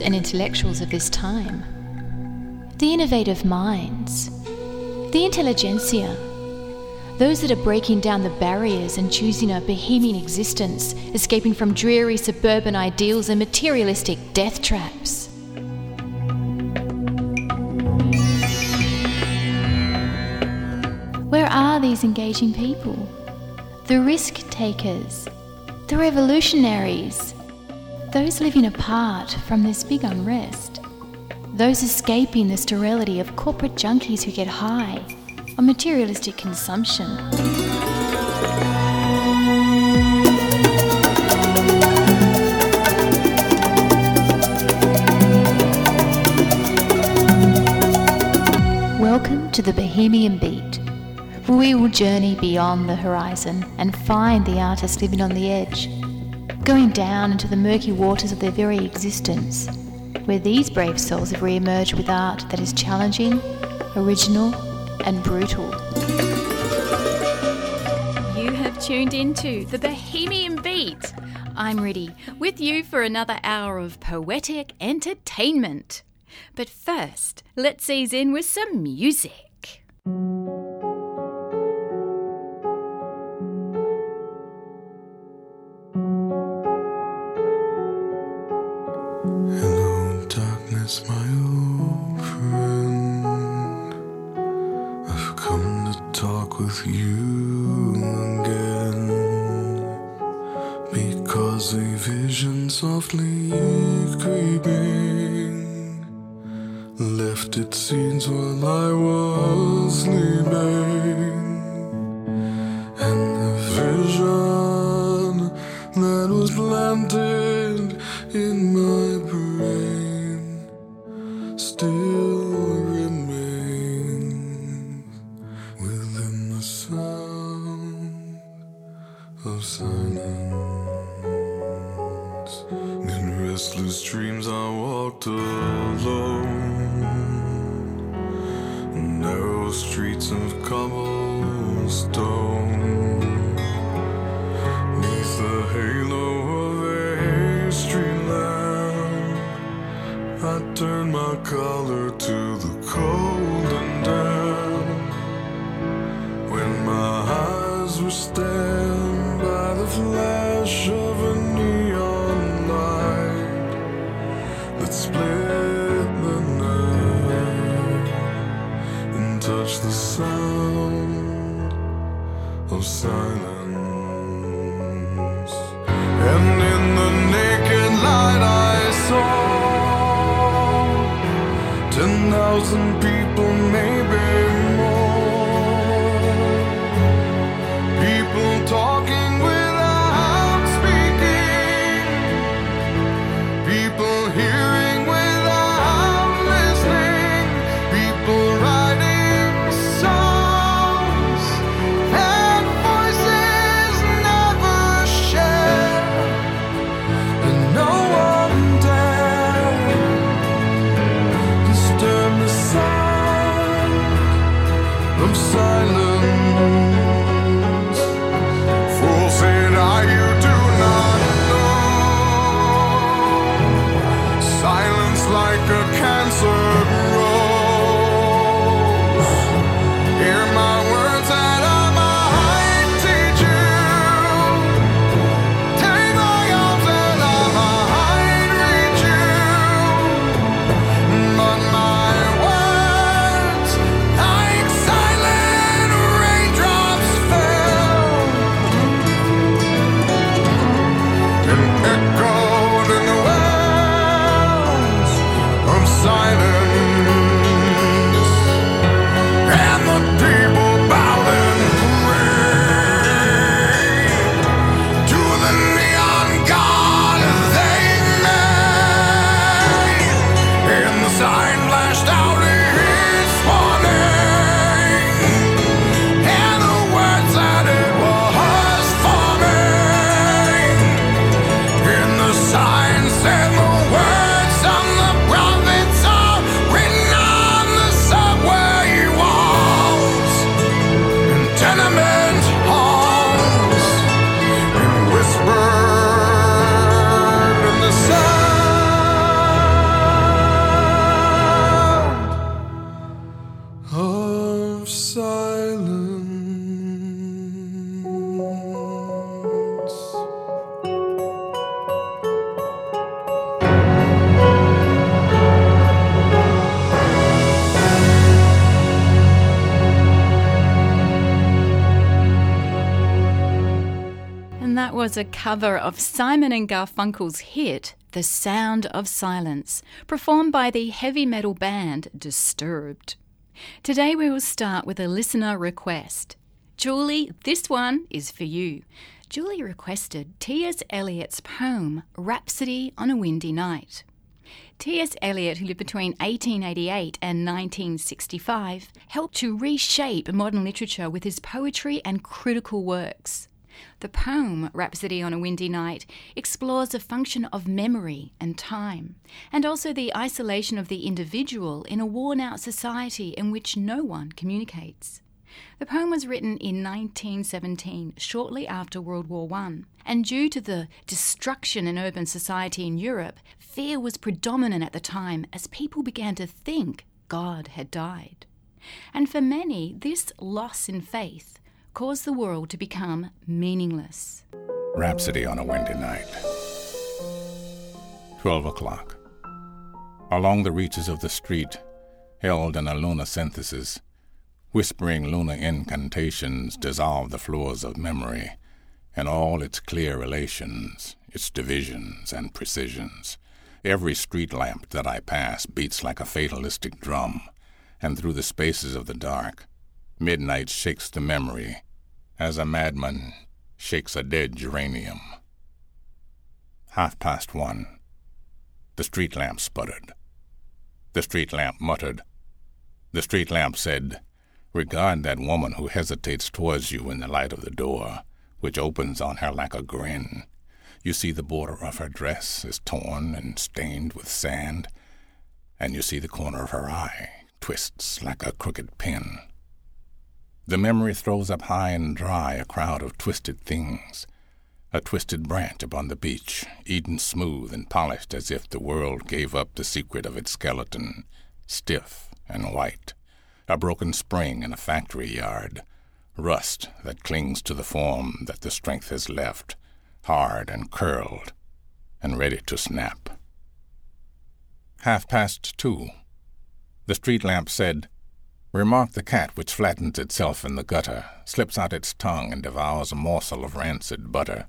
and intellectuals of this time, the innovative minds, the intelligentsia, those that are breaking down the barriers and choosing a bohemian existence, escaping from dreary suburban ideals and materialistic death traps. Where are these engaging people? The risk takers, the revolutionaries, those living apart from this big unrest, those escaping the sterility of corporate junkies who get high on materialistic consumption. Welcome to the Bohemian Beat, where we will journey beyond the horizon and find the artist living on the edge, going down into the murky waters of their very existence, where these brave souls have re emerged with art that is challenging, original, and brutal. You have tuned into the Bohemian Beat. I'm ready with you for another hour of poetic entertainment. But first, let's ease in with some music. Darkness, my old friend. I've come to talk with you again. Because a vision softly creeping left its scenes while I was sleeping. Was a cover of Simon and Garfunkel's hit, The Sound of Silence, performed by the heavy metal band Disturbed. Today we will start with a listener request. Julie, this one is for you. Julie requested T.S. Eliot's poem Rhapsody on a Windy Night. T.S. Eliot, who lived between 1888 and 1965, helped to reshape modern literature with his poetry and critical works. The poem, Rhapsody on a Windy Night, explores the function of memory and time, and also the isolation of the individual in a worn out society in which no one communicates. The poem was written in 1917, shortly after World War I, and due to the destruction in urban society in Europe, fear was predominant at the time as people began to think God had died. And for many, this loss in faith caused the world to become meaningless. Rhapsody on a windy night. 12 o'clock. Along the reaches of the street, held in a lunar synthesis, whispering lunar incantations dissolve the floors of memory and all its clear relations, its divisions and precisions. Every street lamp that I pass beats like a fatalistic drum, and through the spaces of the dark, midnight shakes the memory as a madman shakes a dead geranium. Half past one. The street lamp sputtered. The street lamp muttered. The street lamp said, Regard that woman who hesitates towards you in the light of the door, which opens on her like a grin. You see the border of her dress is torn and stained with sand, and you see the corner of her eye twists like a crooked pin. The memory throws up high and dry a crowd of twisted things. A twisted branch upon the beach, eaten smooth and polished as if the world gave up the secret of its skeleton, stiff and white a broken spring in a factory yard, rust that clings to the form that the strength has left, hard and curled, and ready to snap. Half past two. The street lamp said, Remark the cat which flattens itself in the gutter, slips out its tongue, and devours a morsel of rancid butter.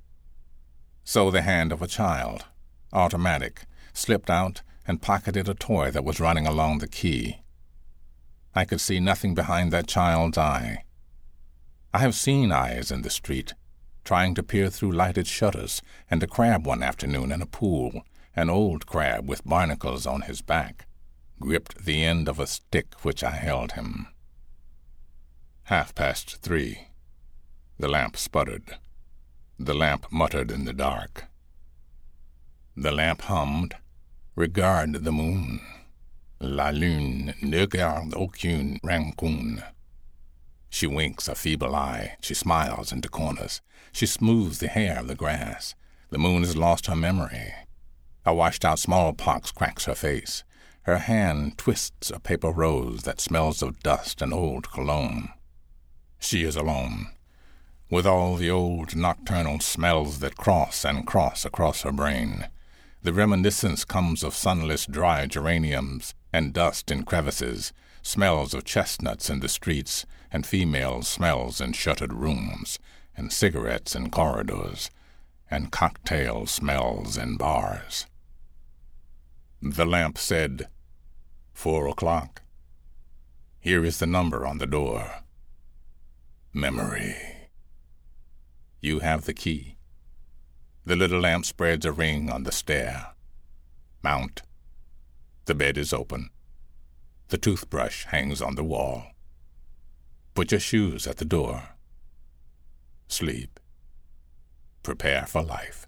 So the hand of a child, automatic, slipped out and pocketed a toy that was running along the quay. I could see nothing behind that child's eye. I have seen eyes in the street, trying to peer through lighted shutters, and a crab one afternoon in a pool, an old crab with barnacles on his back, gripped the end of a stick which I held him. Half past three. The lamp sputtered. The lamp muttered in the dark. The lamp hummed, Regard the moon. La lune ne garde aucune rancune. She winks a feeble eye. She smiles into corners. She smooths the hair of the grass. The moon has lost her memory. A washed out smallpox cracks her face. Her hand twists a paper rose that smells of dust and old cologne. She is alone, with all the old nocturnal smells that cross and cross across her brain. The reminiscence comes of sunless dry geraniums and dust in crevices, smells of chestnuts in the streets, and female smells in shuttered rooms, and cigarettes in corridors, and cocktail smells in bars. The lamp said, Four o'clock. Here is the number on the door. Memory. You have the key. The little lamp spreads a ring on the stair. Mount. The bed is open. The toothbrush hangs on the wall. Put your shoes at the door. Sleep. Prepare for life.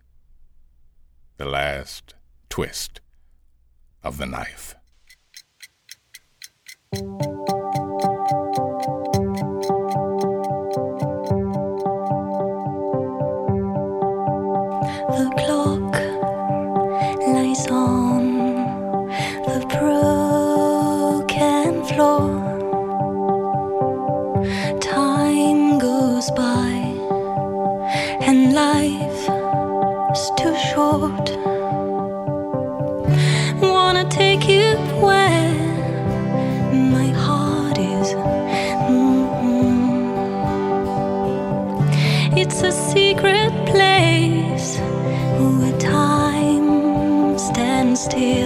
The last twist of the knife. Still,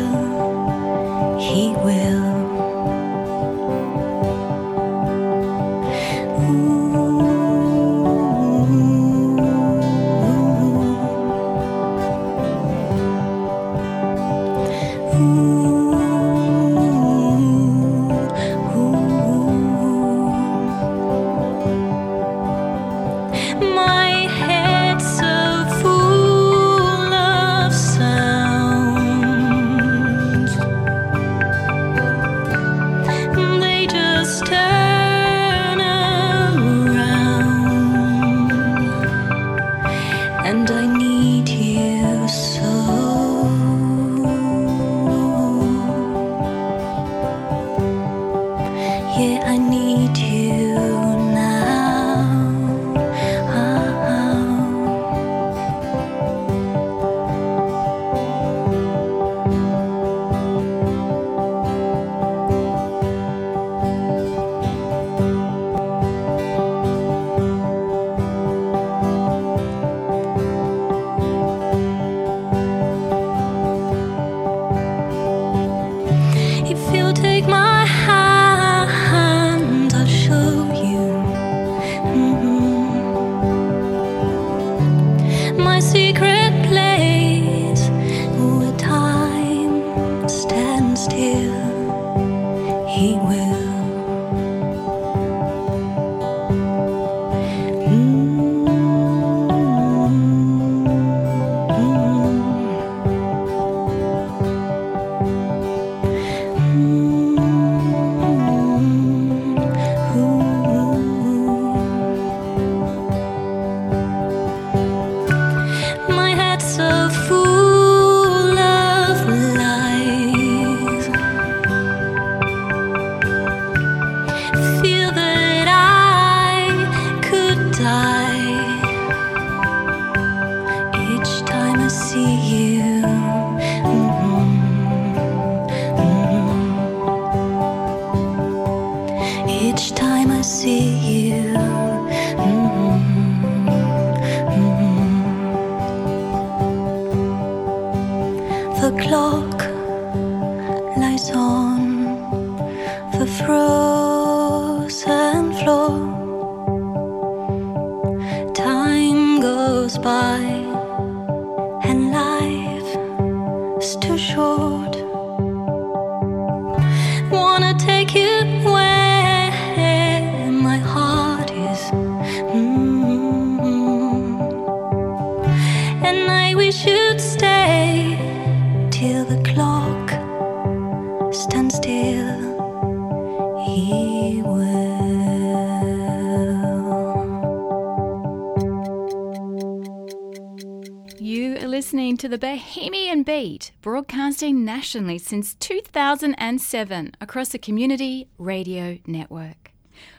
since 2007 across the Community Radio Network.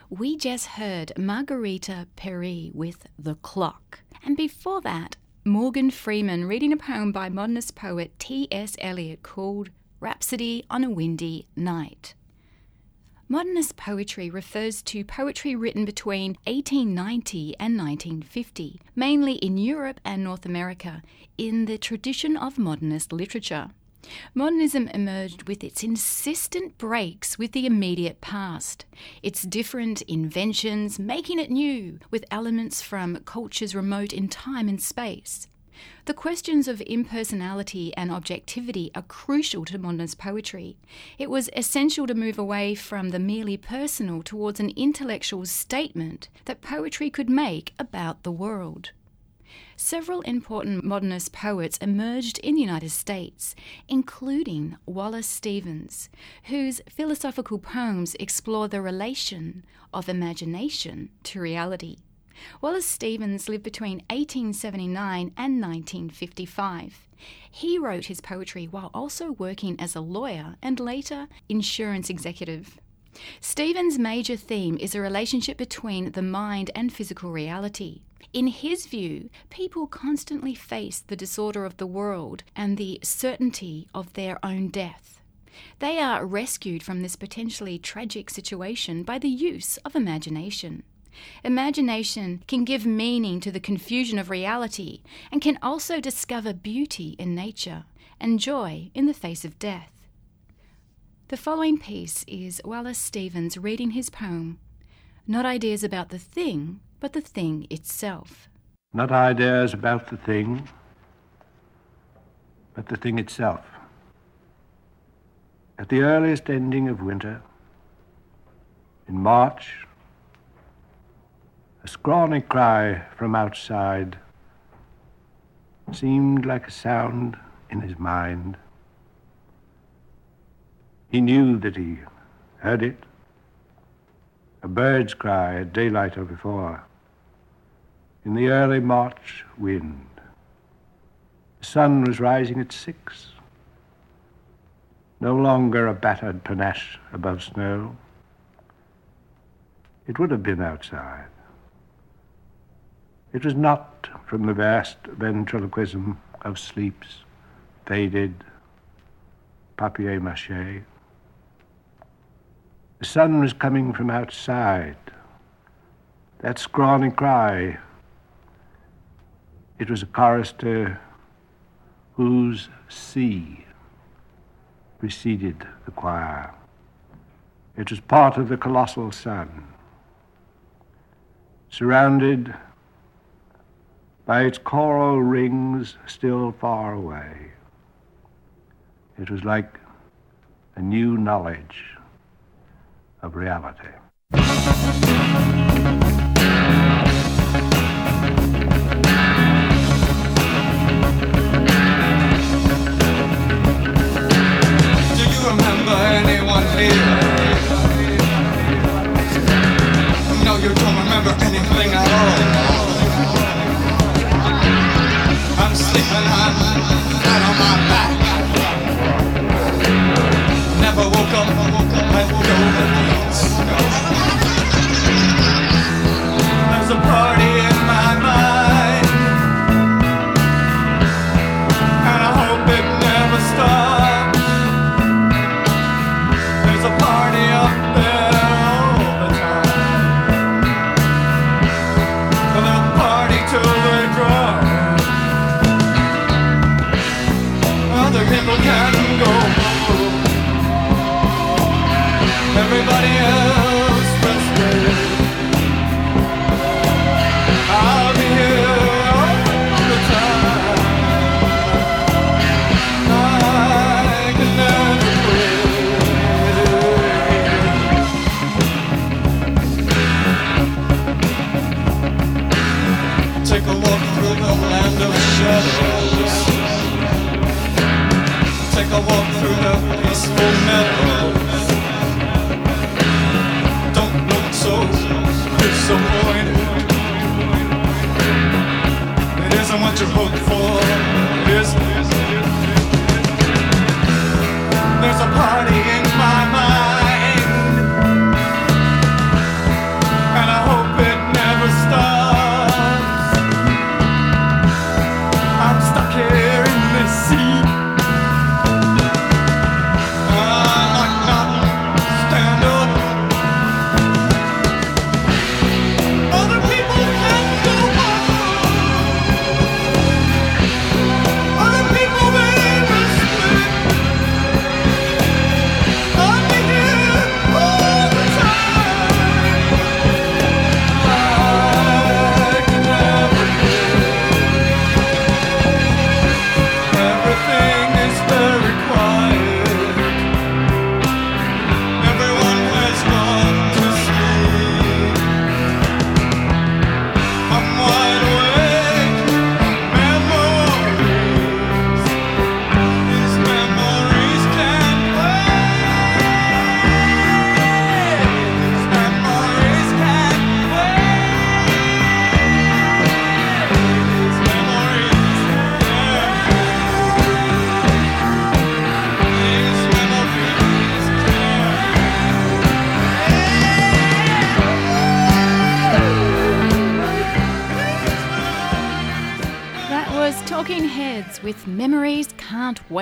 We just heard Margarita Perry with The Clock. And before that, Morgan Freeman reading a poem by modernist poet T.S. Eliot called Rhapsody on a Windy Night. Modernist poetry refers to poetry written between 1890 and 1950, mainly in Europe and North America, in the tradition of modernist literature. Modernism emerged with its insistent breaks with the immediate past, its different inventions making it new, with elements from cultures remote in time and space. The questions of impersonality and objectivity are crucial to modernist poetry. It was essential to move away from the merely personal towards an intellectual statement that poetry could make about the world. Several important modernist poets emerged in the United States, including Wallace Stevens, whose philosophical poems explore the relation of imagination to reality. Wallace Stevens lived between 1879 and 1955. He wrote his poetry while also working as a lawyer and later insurance executive. Stevens' major theme is a relationship between the mind and physical reality. In his view, people constantly face the disorder of the world and the certainty of their own death. They are rescued from this potentially tragic situation by the use of imagination. Imagination can give meaning to the confusion of reality and can also discover beauty in nature, and joy in the face of death. The following piece is Wallace Stevens reading his poem, Not Ideas About the Thing, but the Thing Itself. Not ideas about the thing, but the thing itself. At the earliest ending of winter, in March, a scrawny cry from outside seemed like a sound in his mind. He knew that he heard it, a bird's cry at daylight or before, in the early March wind. The sun was rising at six, no longer a battered panache above snow. It would have been outside. It was not from the vast ventriloquism of sleep's faded papier mache. The sun was coming from outside. That scrawny cry. It was a chorister whose sea preceded the choir. It was part of the colossal sun, surrounded by its coral rings still far away. It was like a new knowledge of reality. Everybody else Take a walk through the peaceful meadows. Don't look so disappointed. It isn't what you hoped for, is it? There's a party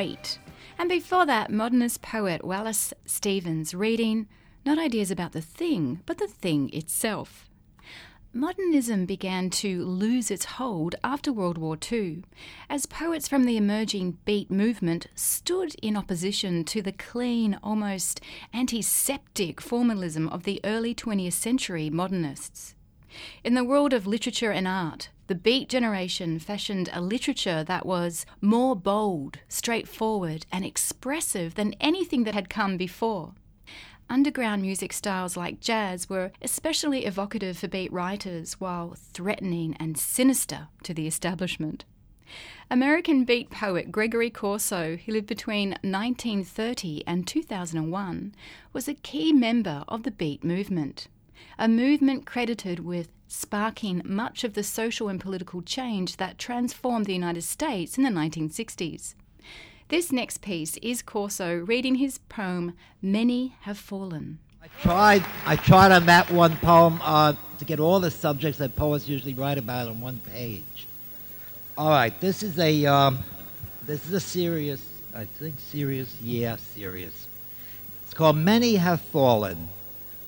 Can't And before that, modernist poet Wallace Stevens reading not ideas about the thing, but the thing itself. Modernism began to lose its hold after World War II, as poets from the emerging beat movement stood in opposition to the clean, almost antiseptic formalism of the early 20th century modernists. In the world of literature and art, the Beat generation fashioned a literature that was more bold, straightforward, and expressive than anything that had come before. Underground music styles like jazz were especially evocative for beat writers, while threatening and sinister to the establishment. American beat poet Gregory Corso, who lived between 1930 and 2001, was a key member of the beat movement, a movement credited with sparking much of the social and political change that transformed the United States in the 1960s. This next piece is Corso reading his poem Many Have Fallen. I tried. I tried on that one poem uh, to get all the subjects that poets usually write about on one page. All right, this is a um, this is a serious. I think serious. Yeah, serious. It's called "Many Have Fallen"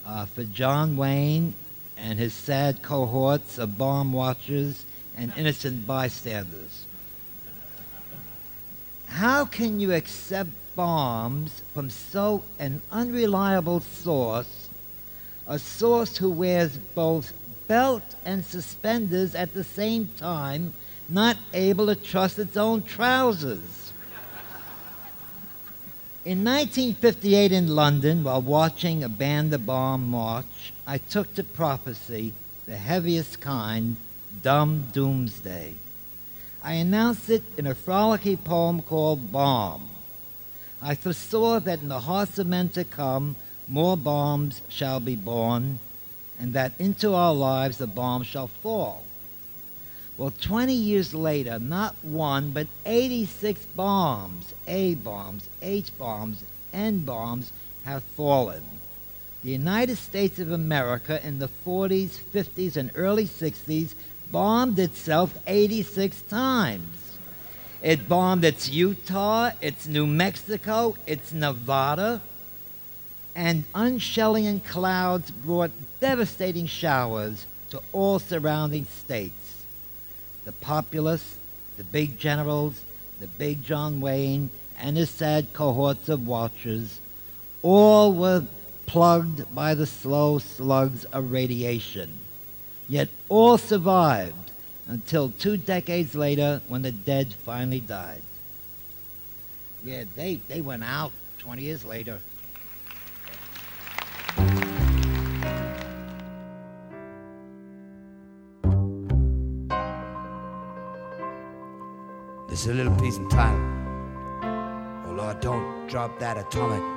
uh, for John Wayne and his sad cohorts of bomb watchers and innocent bystanders. How can you accept bombs from so an unreliable source, a source who wears both belt and suspenders at the same time, not able to trust its own trousers? In 1958 in London, while watching a band the bomb march, I took to prophecy, the heaviest kind, dumb doomsday. I announced it in a frolicky poem called Bomb. I foresaw that in the hearts of men to come, more bombs shall be born, and that into our lives the bomb shall fall. Well, 20 years later, not one, but 86 bombs, A bombs, H bombs, N bombs, have fallen. The United States of America in the 40s, 50s, and early 60s bombed itself 86 times. It bombed its Utah, its New Mexico, its Nevada, and unshelling clouds brought devastating showers to all surrounding states the populace, the big generals, the big John Wayne, and his sad cohorts of watchers, all were plugged by the slow slugs of radiation. Yet all survived until two decades later when the dead finally died. Yeah, they, they went out 20 years later. Is a little piece of time. Oh Lord, don't drop that atomic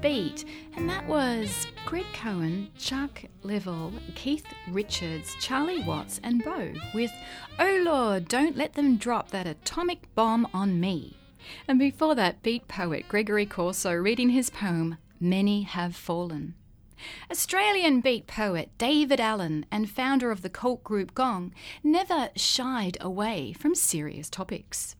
Beat, and that was Greg Cohen, Chuck Leavell, Keith Richards, Charlie Watts, and Bo with Oh Lord, Don't Let Them Drop That Atomic Bomb on Me. And before that, beat poet Gregory Corso reading his poem Many Have Fallen. Australian beat poet Daevid Allen and founder of the cult group Gong never shied away from serious topics.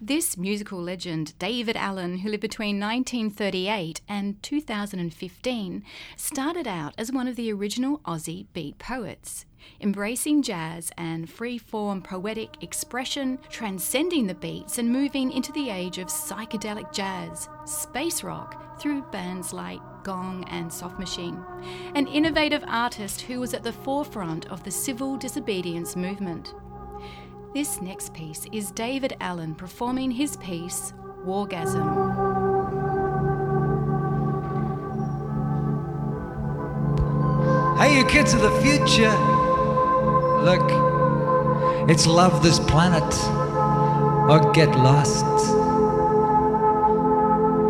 This musical legend, Daevid Allen, who lived between 1938 and 2015, started out as one of the original Aussie beat poets, embracing jazz and free form poetic expression, transcending the beats and moving into the age of psychedelic jazz, space rock, through bands like Gong and Soft Machine. An innovative artist who was at the forefront of the civil disobedience movement. This next piece is Daevid Allen performing his piece, Wargasm. Hey, you kids of the future. Look, it's love this planet or get lost.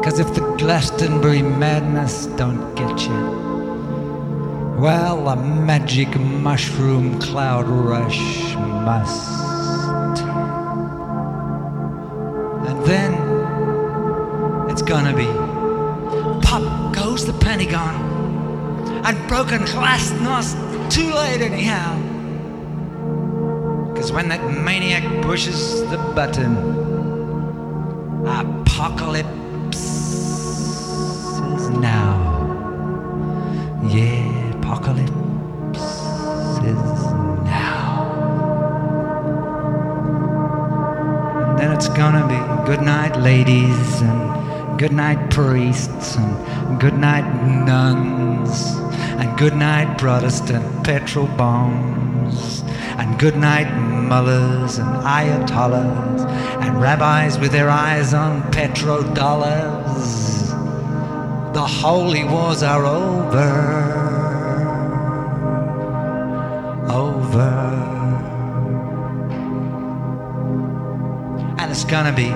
Cause if the Glastonbury madness don't get you, well, a magic mushroom cloud rush must. Gonna be pop goes the Pentagon and broken glass nos too late anyhow. Cause when that maniac pushes the button, apocalypse is now. Yeah, apocalypse is now. And then it's gonna be good night, ladies, and good night, priests, and good night, nuns, and good night, Protestant petrol bombs, and good night, mullahs, and ayatollahs, and rabbis with their eyes on petrodollars. The holy wars are over. Over. And it's gonna be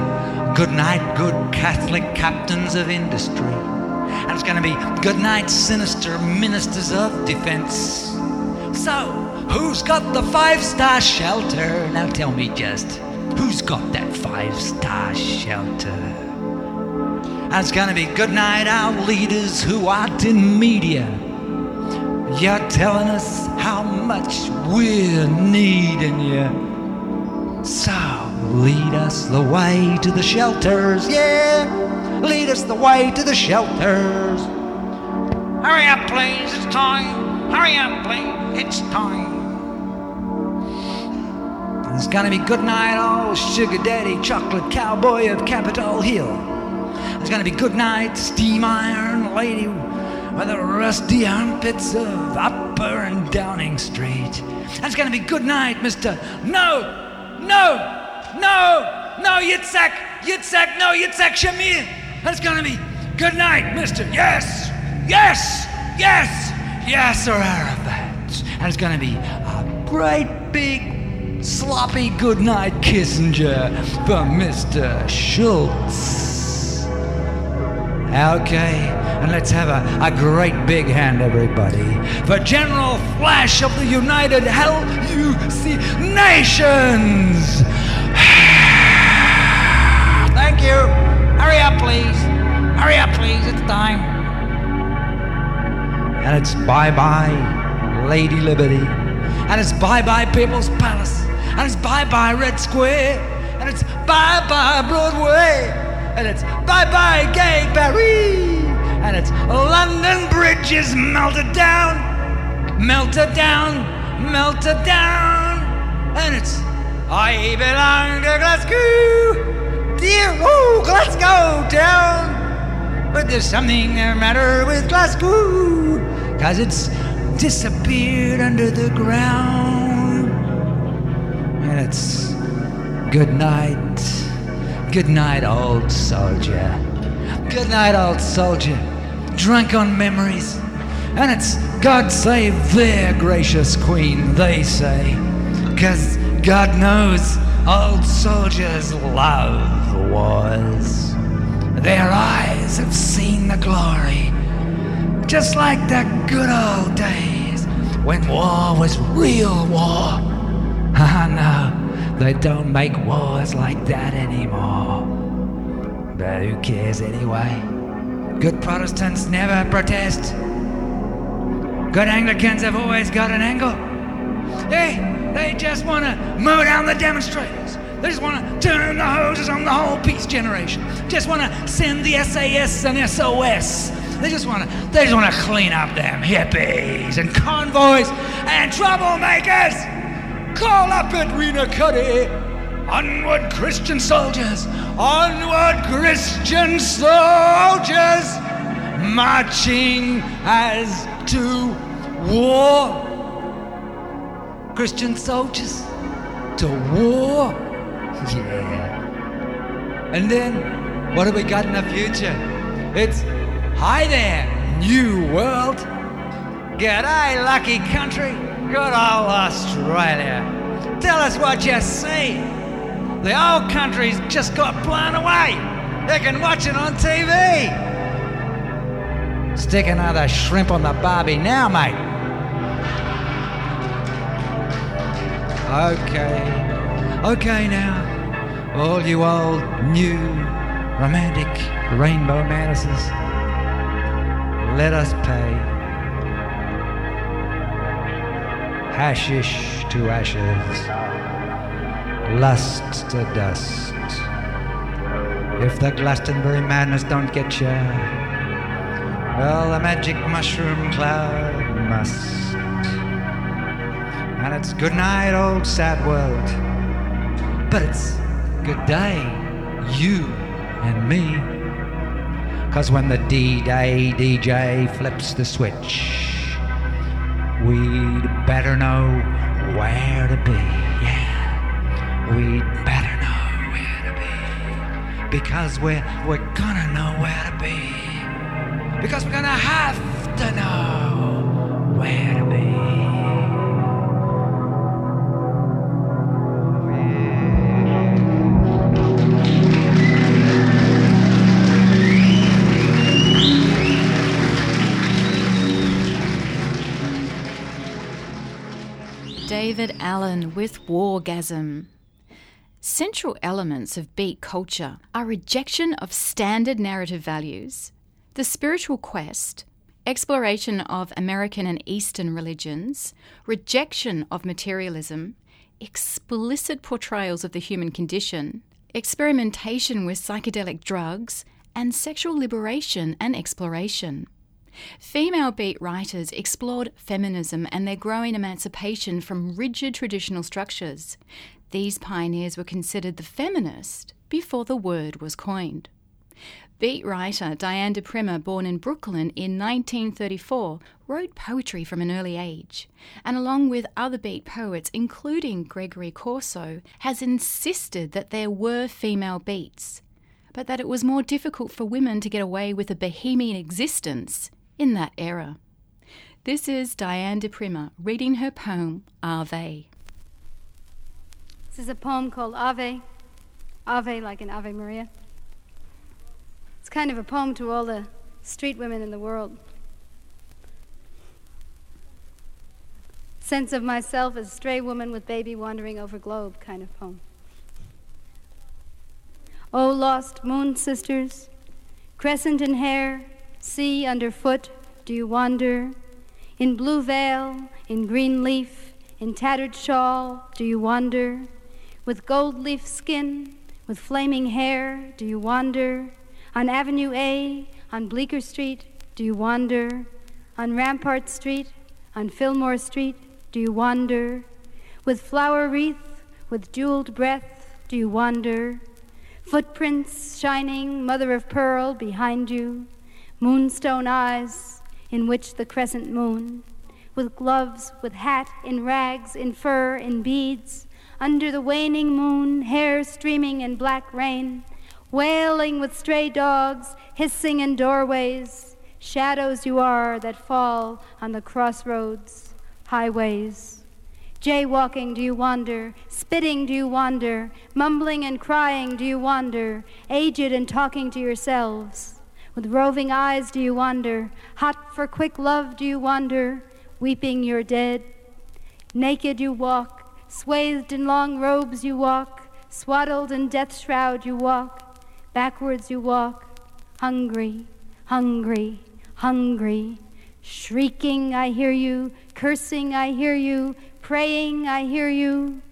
good night, good Catholic captains of industry. And it's gonna be good night, sinister ministers of defense. So, who's got the five star shelter? Now tell me just, who's got that five star shelter? And it's gonna be good night, our leaders who aren't in media. You're telling us how much we're needing you. So lead us the way to the shelters, yeah. Lead us the way to the shelters. Hurry up, please, it's time. Hurry up, please, it's time. It's gonna be good night, old sugar daddy, chocolate cowboy of Capitol Hill. It's gonna be good night, steam iron lady with the rusty armpits of Upper and Downing Street. It's gonna be good night, Mr. No, no, no, no, Yitzhak, Yitzhak, no, Yitzhak Shamir. That's gonna be good night, Mr. Yes, yes, yes, Yasser Arafat. And it's gonna be a great big sloppy good night Kissinger for Mr. Shultz. Okay, and let's have a, a great big hand, everybody, for General Flash of the United LUC Nations! Thank you. Hurry up, please. Hurry up, please. It's time. And it's bye bye, Lady Liberty. And it's bye bye, People's Palace. And it's bye bye, Red Square. And it's bye bye, Broadway. And it's bye bye, Gay Paris. And it's London Bridge is melted down, melted down, melted down. And it's I belong to Glasgow, dear oh Glasgow town. But there's something the matter with Glasgow, cause it's disappeared under the ground. And it's good night, good night, old soldier. Good night, old soldier. Drunk on memories. And it's God save their gracious queen, they say. Cause God knows old soldiers love wars. their eyes have seen the glory. Just like the good old days when war was real war. Ah, no, they don't make wars like that anymore. But who cares anyway? Good Protestants never protest. Good Anglicans have always got an angle. Hey, they just want to mow down the demonstrators. They just want to turn the hoses on the whole peace generation. Just want to send the SAS and SOS. They just want to. They just want to clean up them hippies and convoys and troublemakers. Call up Edwina Currie. Onward, Christian soldiers! Onward, Christian soldiers! Marching as to war. Christian soldiers to war. Yeah. And then, what have we got in the future? It's hi there, new world. G'day, lucky country. Good old Australia. Tell us what you see. The old country's just got blown away. They can watch it on TV. Stick another shrimp on the barbie now, mate. Okay. Okay now. All you old, new, romantic rainbow mantises. Let us pay. Hashish to ashes. Lust to dust. If the Glastonbury madness don't get you, well, the magic mushroom cloud must. And it's good night, old sad world. But it's good day, you and me. Cause when the D-Day DJ flips the switch, we'd better know where to be. Yeah, we'd better know where to be. Because we're, we're gonna know where to be. Because we're gonna have to know Daevid Allen with Wargasm. Central elements of beat culture are rejection of standard narrative values, the spiritual quest, exploration of American and Eastern religions, rejection of materialism, explicit portrayals of the human condition, experimentation with psychedelic drugs, and sexual liberation and exploration. Female beat writers explored feminism and their growing emancipation from rigid traditional structures. These pioneers were considered the feminist before the word was coined. Beat writer Diane de born in Brooklyn in 1934, wrote poetry from an early age, and along with other beat poets, including Gregory Corso, has insisted that there were female beats, but that it was more difficult for women to get away with a bohemian existence in that era. This is Diane di Prima reading her poem Ave. This is a poem called Ave. Ave, like an Ave Maria. It's kind of a poem to all the street women in the world. Sense of myself as stray woman with baby wandering over globe kind of poem. Oh, lost moon sisters, crescent in hair, sea underfoot, do you wander? In blue veil, in green leaf, in tattered shawl, do you wander? With gold leaf skin, with flaming hair, do you wander? On Avenue A, on Bleecker Street, do you wander? On Rampart Street, on Fillmore Street, do you wander? With flower wreath, with jeweled breath, do you wander? Footprints shining, mother of pearl, behind you, moonstone eyes in which the crescent moon, with gloves, with hat, in rags, in fur, in beads, under the waning moon, hair streaming in black rain, wailing with stray dogs, hissing in doorways, shadows you are that fall on the crossroads, highways. Jaywalking, do you wander? Spitting, do you wander? Mumbling and crying, do you wander? Aged and talking to yourselves. With roving eyes, do you wander? Hot for quick love, do you wander? Weeping, you're dead. Naked, you walk. Swathed in long robes, you walk. Swaddled in death shroud, you walk. Backwards, you walk. Hungry, hungry, hungry. Shrieking, I hear you. Cursing, I hear you. Praying, I hear you.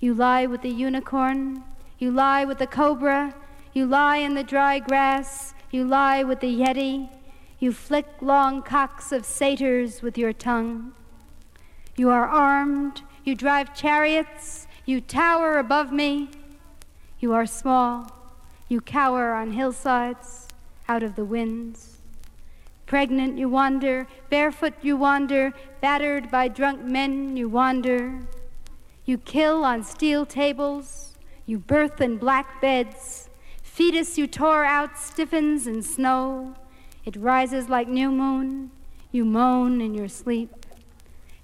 You lie with the unicorn. You lie with the cobra. You lie in the dry grass. You lie with the yeti. You flick long cocks of satyrs with your tongue. You are armed. You drive chariots. You tower above me. You are small. You cower on hillsides, out of the winds. Pregnant you wander, barefoot you wander, battered by drunk men you wander. You kill on steel tables, you birth in black beds. Fetus you tore out stiffens in snow. It rises like new moon, you moan in your sleep.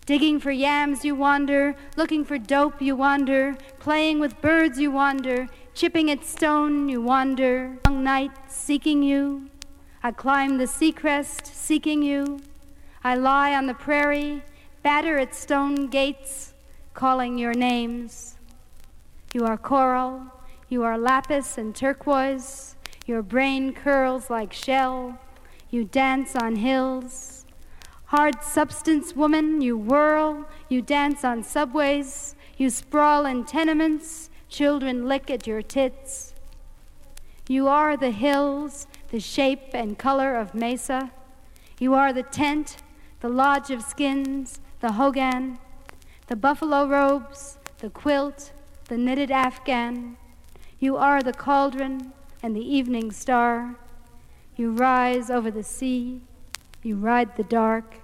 Digging for yams you wander, looking for dope you wander, playing with birds you wander, chipping at stone you wander. Long night seeking you, I climb the sea crest seeking you. I lie on the prairie, batter at stone gates, calling your names. You are coral, you are lapis and turquoise, your brain curls like shell, you dance on hills. Hard substance woman, you whirl, you dance on subways, you sprawl in tenements, children lick at your tits. You are the hills, the shape and color of mesa. You are the tent, the lodge of skins, the hogan, the buffalo robes, the quilt, the knitted afghan. You are the cauldron and the evening star. You rise over the sea, you ride the dark.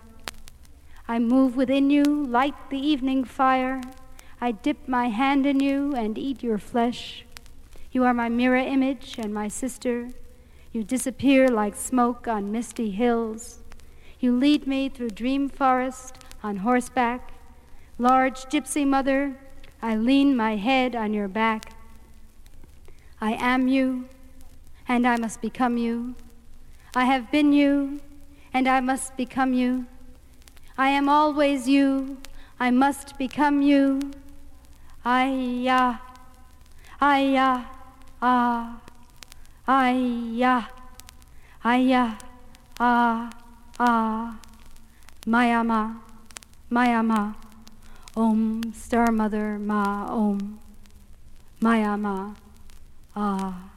I move within you, light the evening fire. I dip my hand in you and eat your flesh. You are my mirror image and my sister. You disappear like smoke on misty hills. You lead me through dream forest on horseback. Large gypsy mother, I lean my head on your back. I am you, and I must become you. I have been you, and I must become you. I am always you. I must become you. Aya, aya, ah, aya, aya, ah, ah, Mayama, Mayama, Om, Star Mother, Ma, Om, Mayama, ah.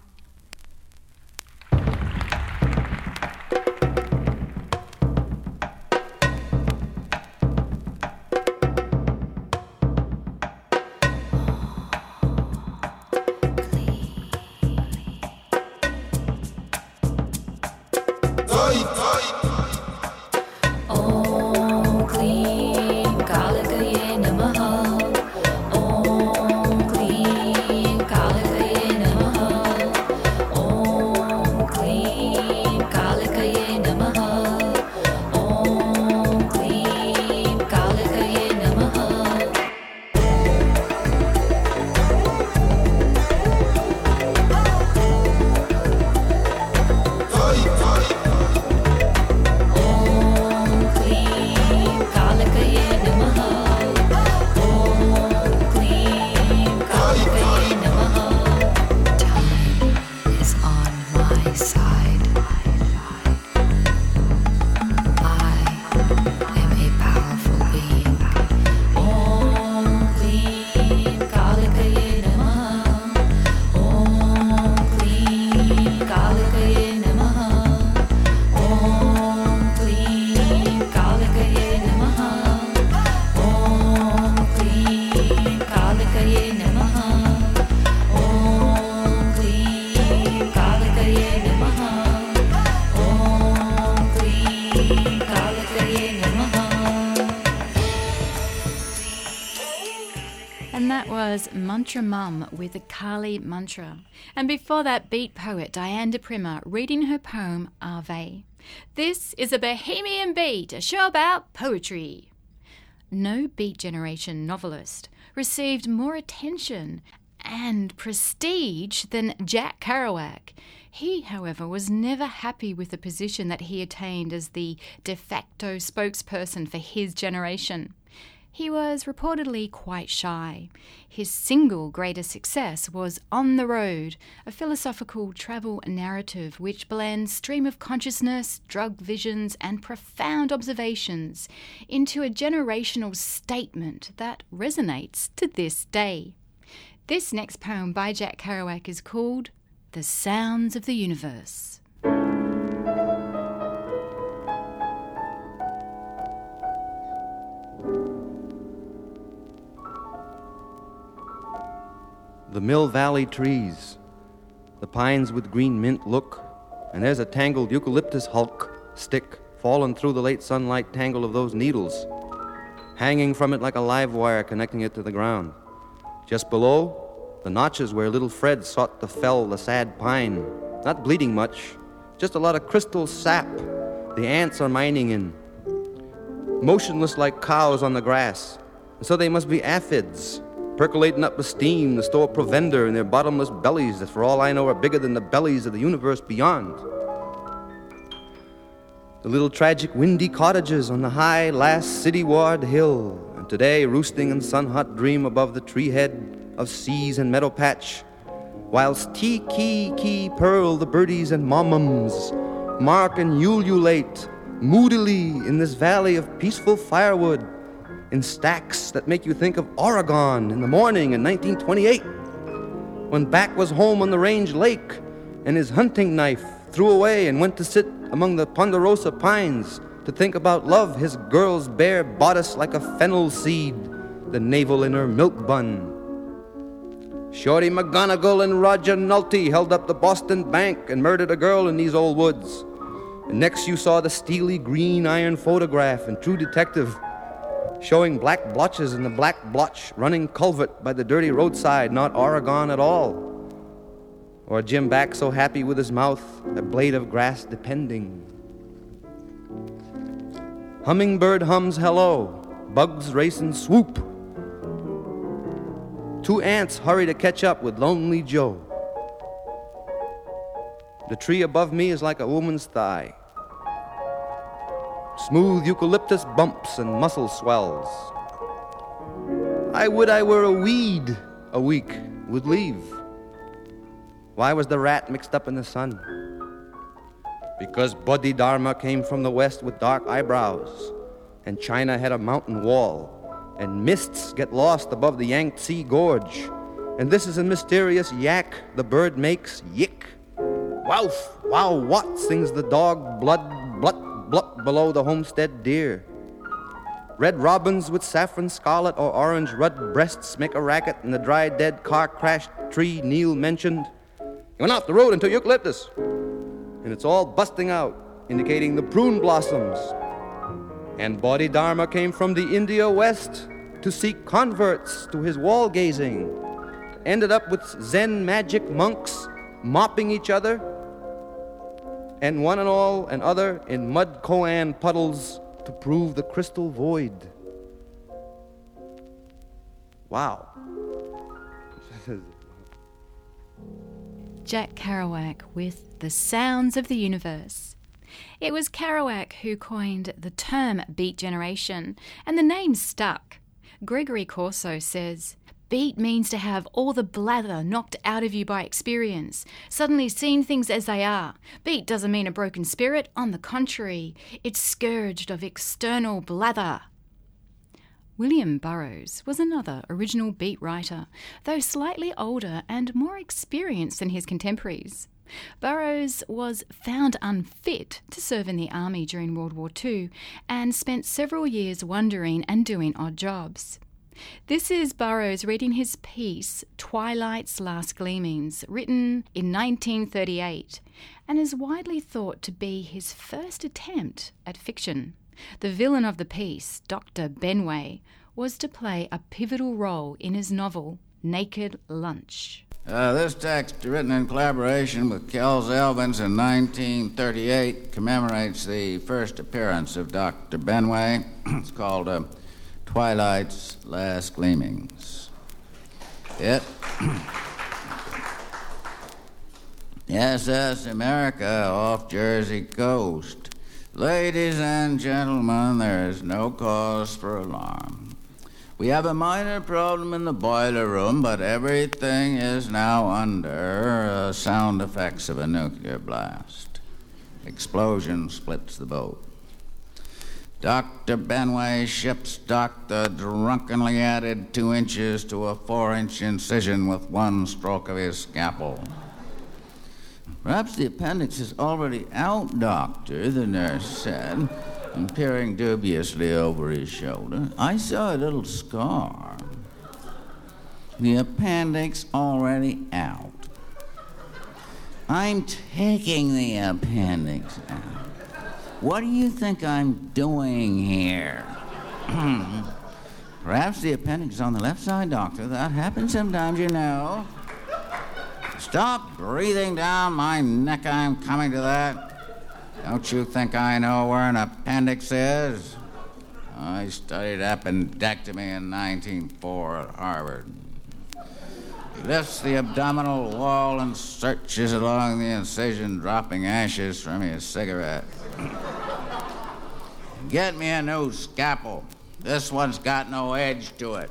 Mantra Mum with the Kali Mantra. And before that, beat poet Diane di Prima reading her poem Ave. This is a Bohemian Beat, a show about poetry. no Beat Generation novelist received more attention and prestige than Jack Kerouac. He, however, was never happy with the position that he attained as the de facto spokesperson for his generation. He was reportedly quite shy. His single greatest success was On the Road, a philosophical travel narrative which blends stream of consciousness, drug visions, and profound observations into a generational statement that resonates to this day. This next poem by Jack Kerouac is called The Sounds of the Universe. The Mill Valley trees, the pines with green mint look, and there's a tangled eucalyptus hulk stick fallen through the late sunlight tangle of those needles, hanging from it like a live wire connecting it to the ground. Just below, the notches where little Fred sought to fell the sad pine, not bleeding much, just a lot of crystal sap the ants are mining in, motionless like cows on the grass. and So they must be aphids, percolating up the steam to store provender in their bottomless bellies that, for all I know, are bigger than the bellies of the universe beyond. The little tragic windy cottages on the high last city ward hill, and today roosting in sun hot dream above the tree head of seas and meadow patch, whilst tee kee kee pearl the birdies and mommums, mark and ululate moodily in this valley of peaceful firewood in stacks that make you think of Oregon in the morning in 1928, when Back was home on the range lake and his hunting knife threw away and went to sit among the ponderosa pines to think about love his girl's bare bodice like a fennel seed, the navel in her milk bun. Shorty McGonigal and Roger Nulty held up the Boston Bank and murdered a girl in these old woods. And next you saw the steely green iron photograph and True Detective showing black blotches in the black blotch running culvert by the dirty roadside, not Oregon at all. Or Jim back so happy with his mouth, a blade of grass depending. Hummingbird hums hello, bugs race and swoop. Two ants hurry to catch up with Lonely Joe. The tree above me is like a woman's thigh smooth eucalyptus bumps and muscle swells. I would I were a weed a week would leave. Why was the rat mixed up in the sun? Because Bodhidharma came from the west with dark eyebrows, and China had a mountain wall, and mists get lost above the Yangtze Gorge, and this is a mysterious yak the bird makes yick. Woof, wow, what sings the dog, blood, blut, bluck below the homestead deer. Red robins with saffron scarlet or orange red breasts make a racket in the dry dead car crashed tree Neil mentioned. He went off the road into eucalyptus, and it's all busting out, indicating the prune blossoms. And Bodhidharma came from the India West to seek converts to his wall gazing. Ended up with Zen magic monks mopping each other and one and all and other in mud koan puddles to prove the crystal void. Wow. Jack Kerouac with The Sounds of the Universe. It was Kerouac who coined the term Beat Generation, and the name stuck. Gregory Corso says, Beat means to have all the blather knocked out of you by experience, suddenly seeing things as they are. Beat doesn't mean a broken spirit, on the contrary, it's scourged of external blather. William Burroughs was another original beat writer, though slightly older and more experienced than his contemporaries. Burroughs was found unfit to serve in the army during World War II and spent several years wandering and doing odd jobs. This is Burroughs reading his piece, Twilight's Last Gleamings, written in 1938, and is widely thought to be his first attempt at fiction. The villain of the piece, Dr. Benway, was to play a pivotal role in his novel, Naked Lunch. Uh, this text, written in collaboration with Kells Elvins in 1938, commemorates the first appearance of Dr. Benway. it's called uh, twilight's last gleamings. It. SS America off Jersey coast. Ladies and gentlemen, there is no cause for alarm. We have a minor problem in the boiler room, but everything is now under uh, sound effects of a nuclear blast. Explosion splits the boat. Dr. Benway ship's doctor drunkenly added two inches to a four inch incision with one stroke of his scalpel. Perhaps the appendix is already out, doctor, the nurse said, and peering dubiously over his shoulder. I saw a little scar. The appendix already out. I'm taking the appendix out. What do you think I'm doing here? Hmm. Perhaps the appendix is on the left side, doctor. That happens sometimes, you know. Stop breathing down my neck. I'm coming to that. Don't you think I know where an appendix is? I studied appendectomy in 1904 at Harvard. He lifts the abdominal wall and searches along the incision, dropping ashes from his cigarette. Get me a new scalpel. This one's got no edge to it.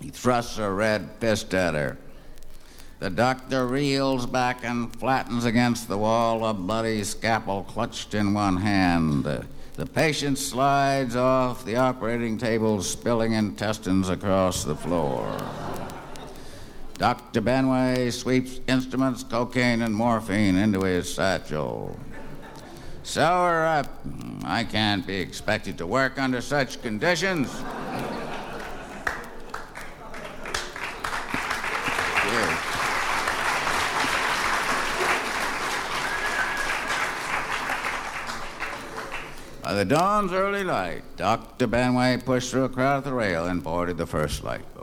he thrusts a red fist at her. The doctor reels back and flattens against the wall, a bloody scalpel clutched in one hand. The patient slides off the operating table, spilling intestines across the floor. Dr. Benway sweeps instruments, cocaine, and morphine into his satchel. Sour up. I can't be expected to work under such conditions. By the dawn's early light, Dr. Benway pushed through a crowd at the rail and boarded the first lifeboat.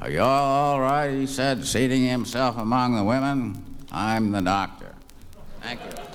Are you all right? He said, seating himself among the women. I'm the doctor. Thank you.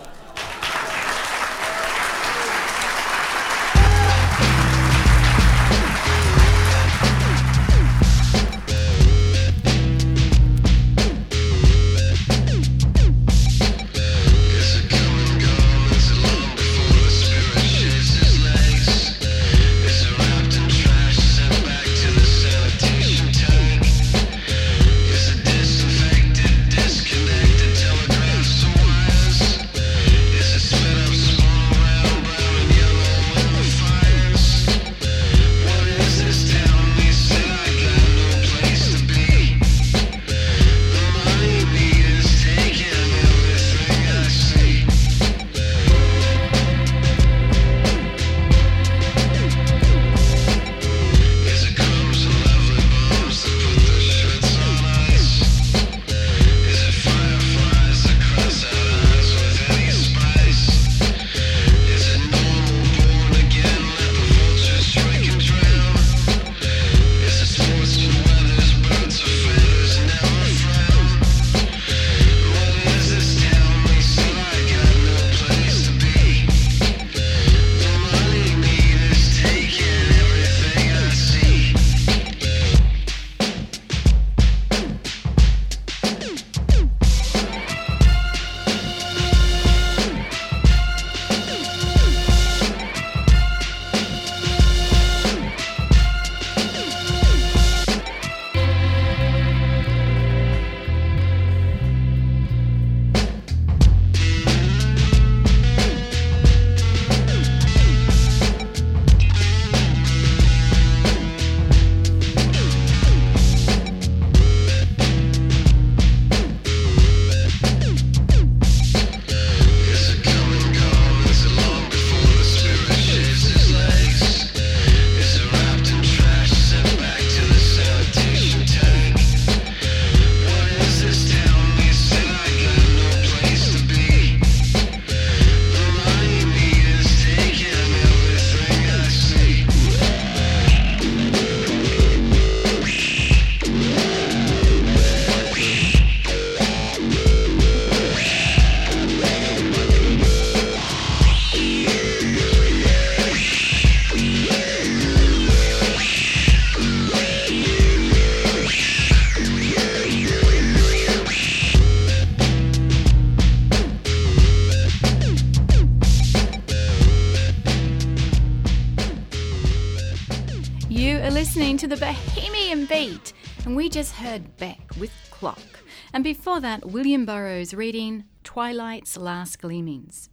Heard Beck with Clock. And before that, William Burroughs reading Twilight's Last Gleamings.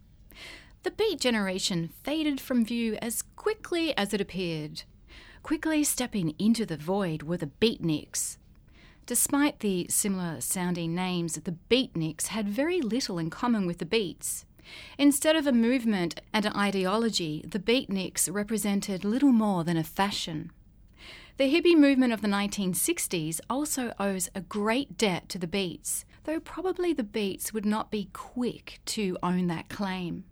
The Beat generation faded from view as quickly as it appeared. Quickly stepping into the void were the Beatniks. Despite the similar sounding names, the Beatniks had very little in common with the Beats. Instead of a movement and an ideology, the Beatniks represented little more than a fashion. The hippie movement of the 1960s also owes a great debt to the Beats, though probably the Beats would not be quick to own that claim.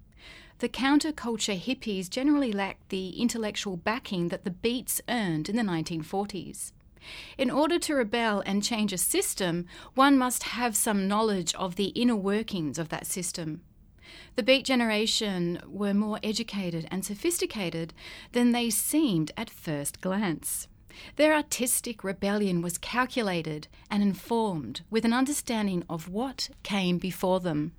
The counterculture hippies generally lacked the intellectual backing that the Beats earned in the 1940s. In order to rebel and change a system, one must have some knowledge of the inner workings of that system. The Beat generation were more educated and sophisticated than they seemed at first glance. Their artistic rebellion was calculated and informed with an understanding of what came before them.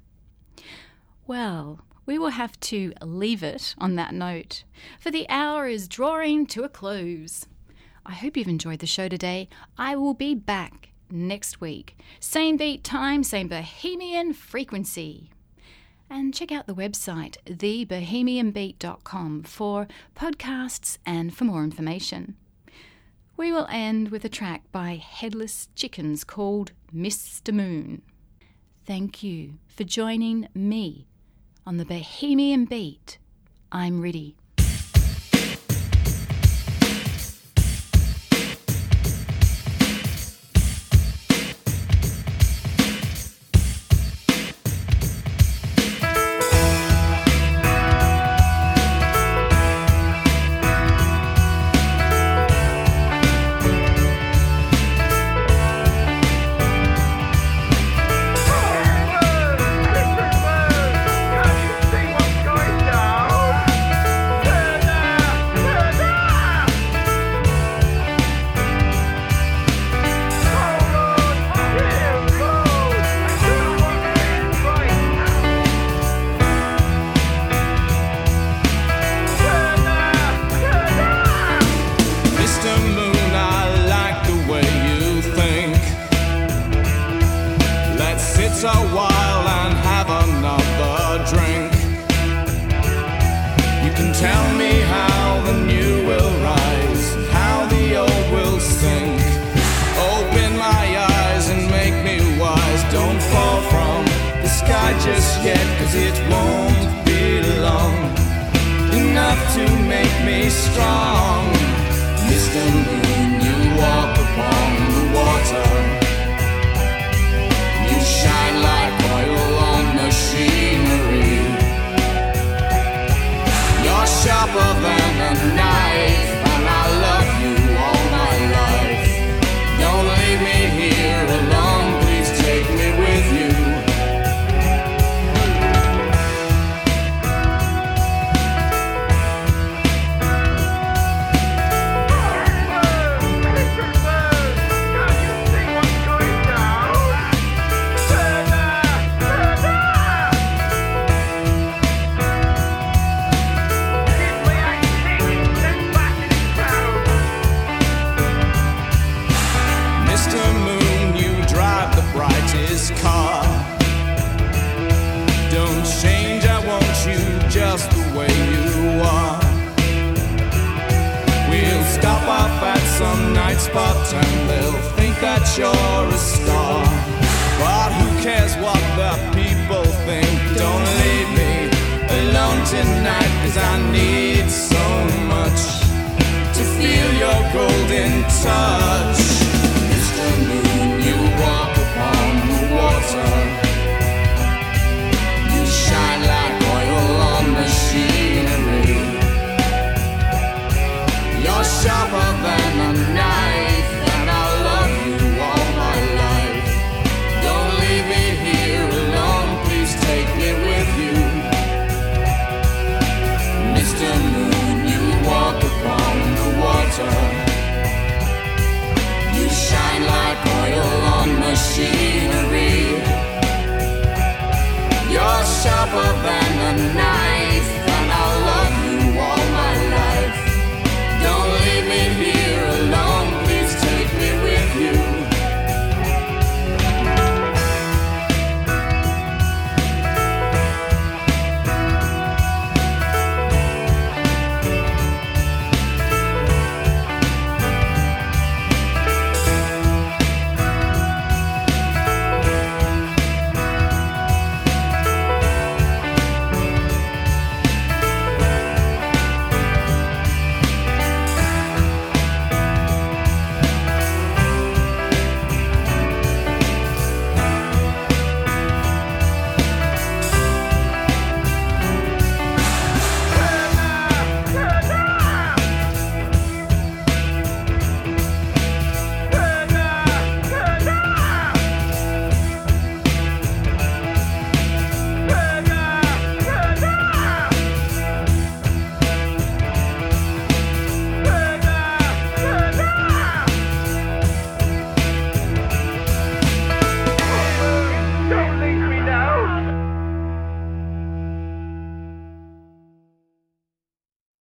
Well, we will have to leave it on that note, for the hour is drawing to a close. I hope you've enjoyed the show today. I will be back next week. Same beat time, same bohemian frequency. And check out the website, thebohemianbeat.com, for podcasts and for more information. We will end with a track by Headless Chickens called Mr. Moon. Thank you for joining me on the Bohemian Beat. I'm ready. Let's a while and have another drink. You can tell me how the new will rise, how the old will sink. Open my eyes and make me wise. Don't fall from the sky just yet, cause it won't be long. Enough to make me strong. Mr. Moon, you walk upon You're you're a star. But who cares what the people think? Don't leave me alone tonight, cause I need so much to feel your golden touch. Mr. Moon, you walk upon the water.